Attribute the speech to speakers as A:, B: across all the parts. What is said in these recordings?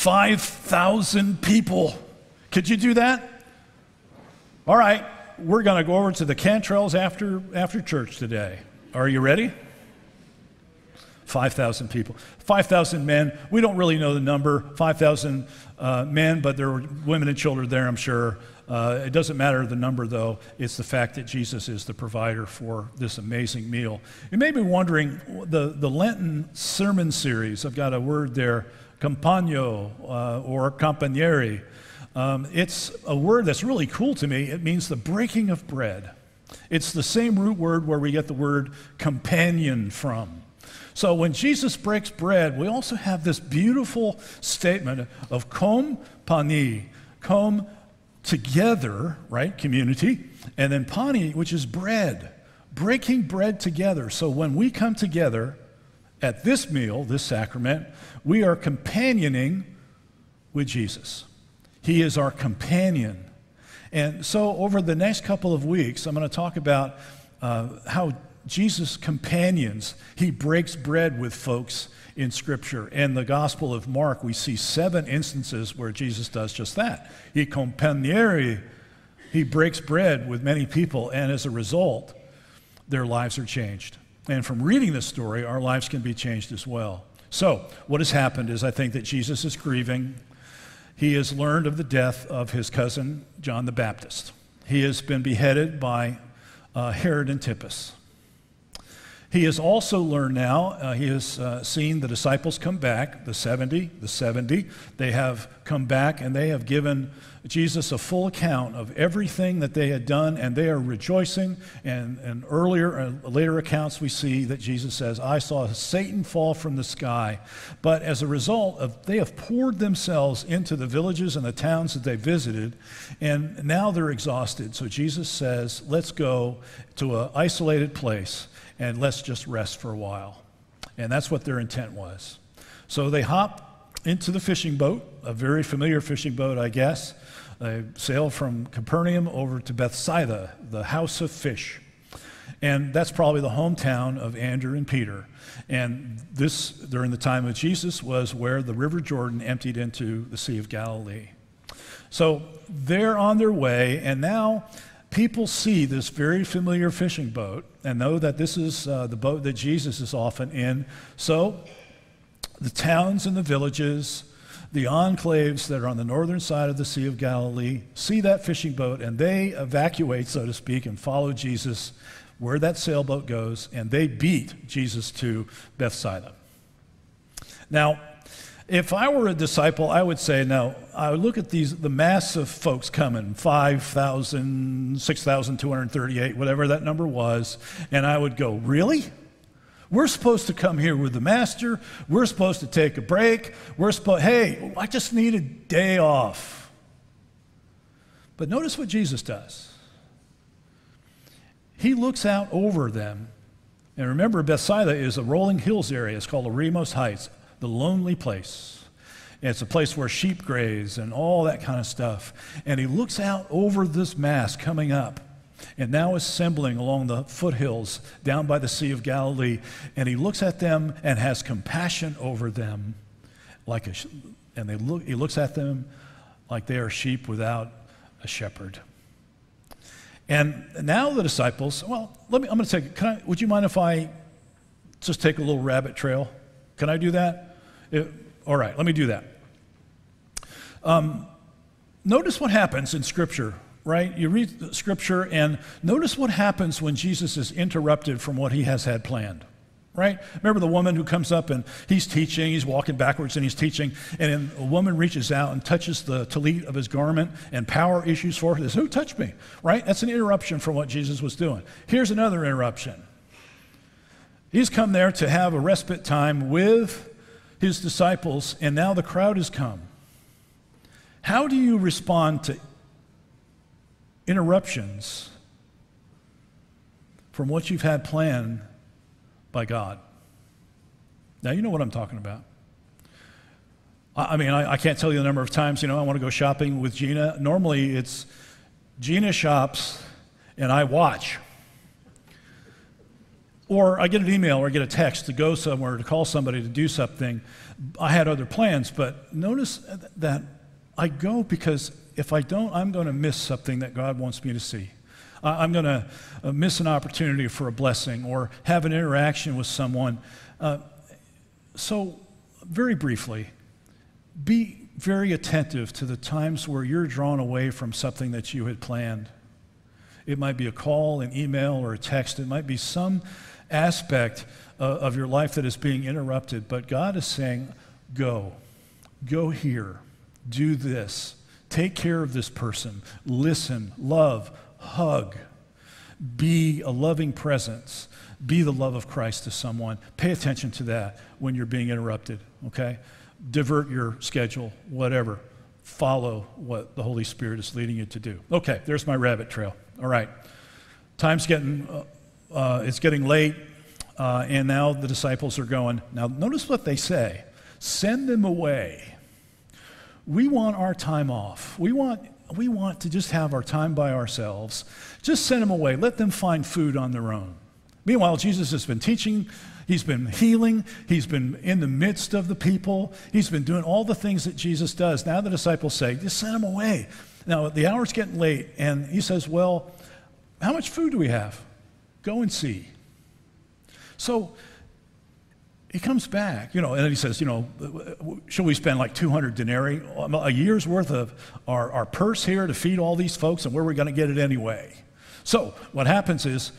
A: 5,000 people. Could you do that? All right, we're going to go over to the Cantrells after, after church today. Are you ready? 5,000 people. 5,000 men. We don't really know the number, 5,000 uh, men, but there were women and children there, I'm sure. Uh, it doesn't matter the number, though. It's the fact that Jesus is the provider for this amazing meal. You may be wondering the, the Lenten sermon series, I've got a word there, compagno uh, or compagneri. Um, it's a word that's really cool to me. It means the breaking of bread. It's the same root word where we get the word companion from. So when Jesus breaks bread, we also have this beautiful statement of com pani, com together, right? Community, and then pani, which is bread, breaking bread together. So when we come together at this meal, this sacrament, we are companioning with Jesus. He is our companion. And so, over the next couple of weeks, I'm going to talk about uh, how Jesus companions, he breaks bread with folks in Scripture. In the Gospel of Mark, we see seven instances where Jesus does just that. He companieri, he breaks bread with many people, and as a result, their lives are changed. And from reading this story, our lives can be changed as well. So, what has happened is I think that Jesus is grieving he has learned of the death of his cousin, John the Baptist. He has been beheaded by uh, Herod Antipas. He has also learned now, uh, he has uh, seen the disciples come back, the 70, the 70. They have come back and they have given Jesus a full account of everything that they had done, and they are rejoicing. And, and earlier, uh, later accounts, we see that Jesus says, I saw Satan fall from the sky. But as a result of, they have poured themselves into the villages and the towns that they visited, and now they're exhausted. So Jesus says, Let's go to an isolated place and let's just rest for a while. And that's what their intent was. So they hop into the fishing boat, a very familiar fishing boat, I guess. They sail from Capernaum over to Bethsaida, the house of fish. And that's probably the hometown of Andrew and Peter. And this, during the time of Jesus, was where the River Jordan emptied into the Sea of Galilee. So they're on their way, and now people see this very familiar fishing boat and know that this is uh, the boat that Jesus is often in. So the towns and the villages, the enclaves that are on the northern side of the Sea of Galilee, see that fishing boat and they evacuate, so to speak, and follow Jesus where that sailboat goes, and they beat Jesus to Bethsaida. Now, if I were a disciple, I would say, no, I would look at these, the mass of folks coming, 5,000, 6,238, whatever that number was, and I would go, really? We're supposed to come here with the master. We're supposed to take a break. We're supposed, hey, I just need a day off. But notice what Jesus does. He looks out over them. And remember, Bethsaida is a rolling hills area. It's called Eremos Heights the lonely place. It's a place where sheep graze and all that kind of stuff. And he looks out over this mass coming up and now assembling along the foothills down by the Sea of Galilee. And he looks at them and has compassion over them, like a, and they look, he looks at them like they are sheep without a shepherd. And now the disciples, well, let me, I'm going to take, can I, would you mind if I just take a little rabbit trail? Can I do that? It, all right, let me do that. Um, notice what happens in Scripture, right? You read Scripture and notice what happens when Jesus is interrupted from what he has had planned right? Remember the woman who comes up and he's teaching, he's walking backwards and he's teaching, and a woman reaches out and touches the tallit of his garment, and power issues forth. Says, Who touched me? Right? That's an interruption from what Jesus was doing. Here's another interruption. He's come there to have a respite time with his disciples, and now the crowd has come. How do you respond to interruptions from what you've had planned by God? Now, you know what I'm talking about. I mean, I, I, can't tell you the number of times, you know, I want to go shopping with Gina. Normally, it's Gina shops and I watch. Or I get an email or I get a text to go somewhere, to call somebody to do something. I had other plans, but notice that I go because if I don't, I'm going to miss something that God wants me to see. I'm going to uh, miss an opportunity for a blessing or have an interaction with someone. Uh, so, very briefly, be very attentive to the times where you're drawn away from something that you had planned. It might be a call, an email, or a text. It might be some aspect uh, of your life that is being interrupted. But God is saying, Go. Go here. Do this. Take care of this person. Listen, love, hug. Be a loving presence. Be the love of Christ to someone. Pay attention to that when you're being interrupted, okay? Divert your schedule, whatever. Follow what the Holy Spirit is leading you to do. Okay, there's my rabbit trail. All right. Time's getting, uh, uh, it's getting late, uh, and now the disciples are going. Now, notice what they say send them away. We want our time off. We want, we want to just have our time by ourselves. Just send them away. Let them find food on their own. Meanwhile, Jesus has been teaching, he's been healing, he's been in the midst of the people, he's been doing all the things that Jesus does. Now the disciples say, just send them away. Now the hour's getting late, and he says, Well, how much food do we have? Go and see. So he comes back, you know, and he says, you know, should we spend like 200 denarii, a year's worth of our, our purse here to feed all these folks, and where are we going to get it anyway? So what happens is,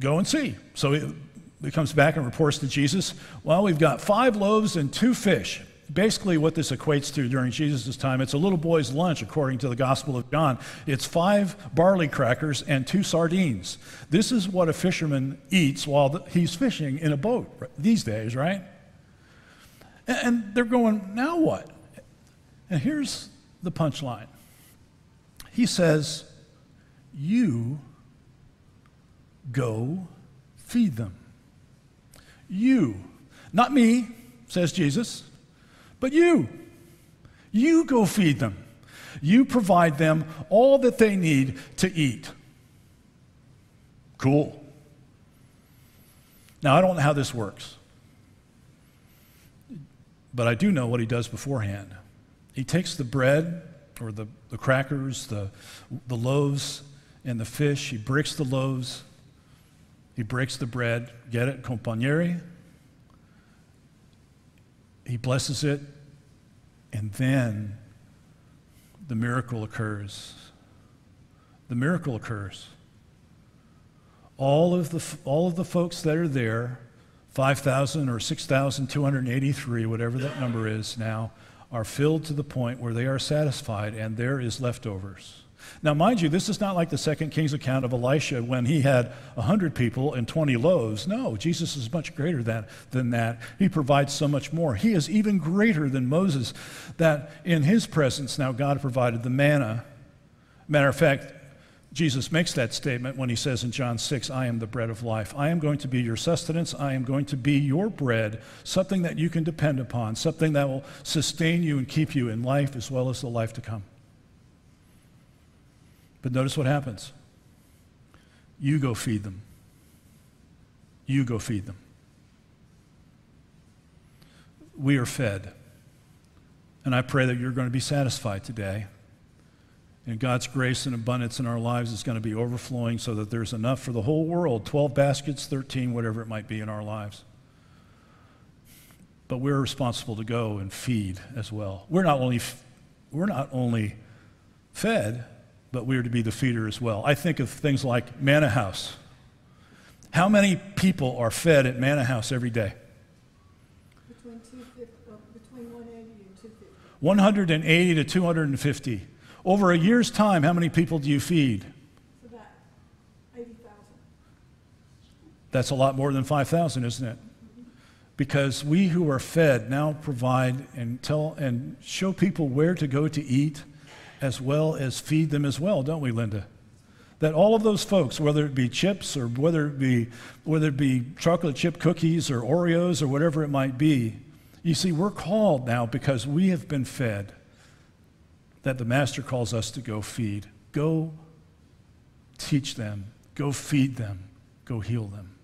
A: go and see. So he, he comes back and reports to Jesus, well, we've got five loaves and two fish basically what this equates to during Jesus' time, it's a little boy's lunch, according to the Gospel of John. It's five barley crackers and two sardines. This is what a fisherman eats while he's fishing in a boat these days, right? And they're going, now what? And here's the punchline He says, You go feed them. You, not me, says Jesus. But you, you go feed them. You provide them all that they need to eat. Cool. Now, I don't know how this works, but I do know what he does beforehand. He takes the bread or the, the crackers, the, the loaves, and the fish. He breaks the loaves. He breaks the bread. Get it? Compagneri? He blesses it, and then the miracle occurs. The miracle occurs. All of the, all of the folks that are there, 5,000 or 6,283, whatever that number is now, are filled to the point where they are satisfied and there is leftovers. Now, mind you, this is not like the second King's account of Elisha when he had 100 people and 20 loaves. No, Jesus is much greater than, than that. He provides so much more. He is even greater than Moses, that in his presence now God provided the manna. Matter of fact, Jesus makes that statement when he says in John 6, I am the bread of life. I am going to be your sustenance. I am going to be your bread, something that you can depend upon, something that will sustain you and keep you in life as well as the life to come. But notice what happens. You go feed them. You go feed them. We are fed. And I pray that you're going to be satisfied today. And God's grace and abundance in our lives is going to be overflowing so that there's enough for the whole world 12 baskets, 13, whatever it might be in our lives. But we're responsible to go and feed as well. We're not only, we're not only fed, but we are to be the feeder as well. I think of things like Manna House. How many people are fed at Manna House every day?
B: Between, 250, between 180 and 250.
A: 180 to 250. Over a year's time, how many people do you feed?
B: It's about 80,000.
A: That's a lot more than 5,000, isn't it? Because we who are fed now provide and tell and show people where to go to eat as well as feed them as well, don't we, Linda? That all of those folks, whether it be chips or whether it be, whether it be chocolate chip cookies or Oreos or whatever it might be, you see, we're called now because we have been fed that the Master calls us to go feed. Go teach them, go feed them, go heal them.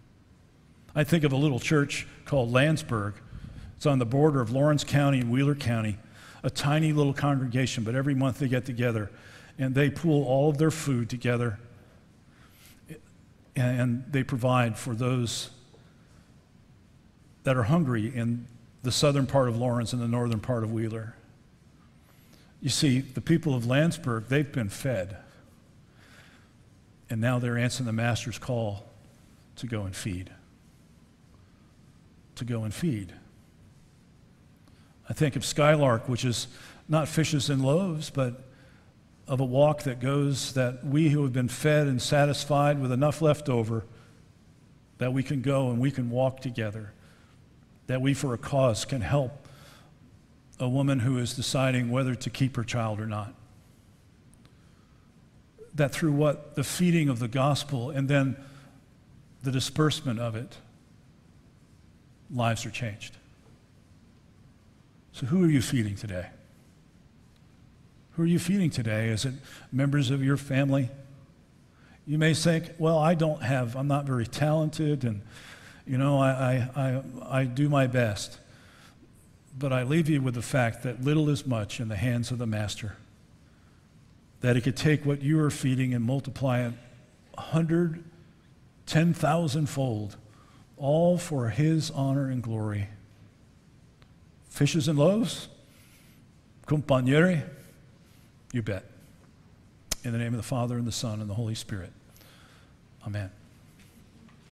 A: I think of a little church called Landsberg. It's on the border of Lawrence County and Wheeler County, a tiny little congregation, but every month they get together and they pool all of their food together and they provide for those that are hungry in the southern part of Lawrence and the northern part of Wheeler. You see, the people of Landsberg, they've been fed. And now they're answering the master's call to go and feed. To go and feed. I think of Skylark, which is not fishes and loaves, but of a walk that goes that we who have been fed and satisfied with enough left over, that we can go and we can walk together, that we for a cause can help a woman who is deciding whether to keep her child or not. That through what? The feeding of the gospel and then the disbursement of it, lives are changed. So, who are you feeding today? Who are you feeding today? Is it members of your family? You may think, well, I don't have, I'm not very talented, and, you know, I, I, I, I do my best. But I leave you with the fact that little is much in the hands of the Master. That He could take what you are feeding and multiply it a hundred, ten thousand fold, all for His honor and glory. Fishes and loaves? Compagnere? You bet. In the name of the Father, and the Son, and the Holy Spirit. Amen.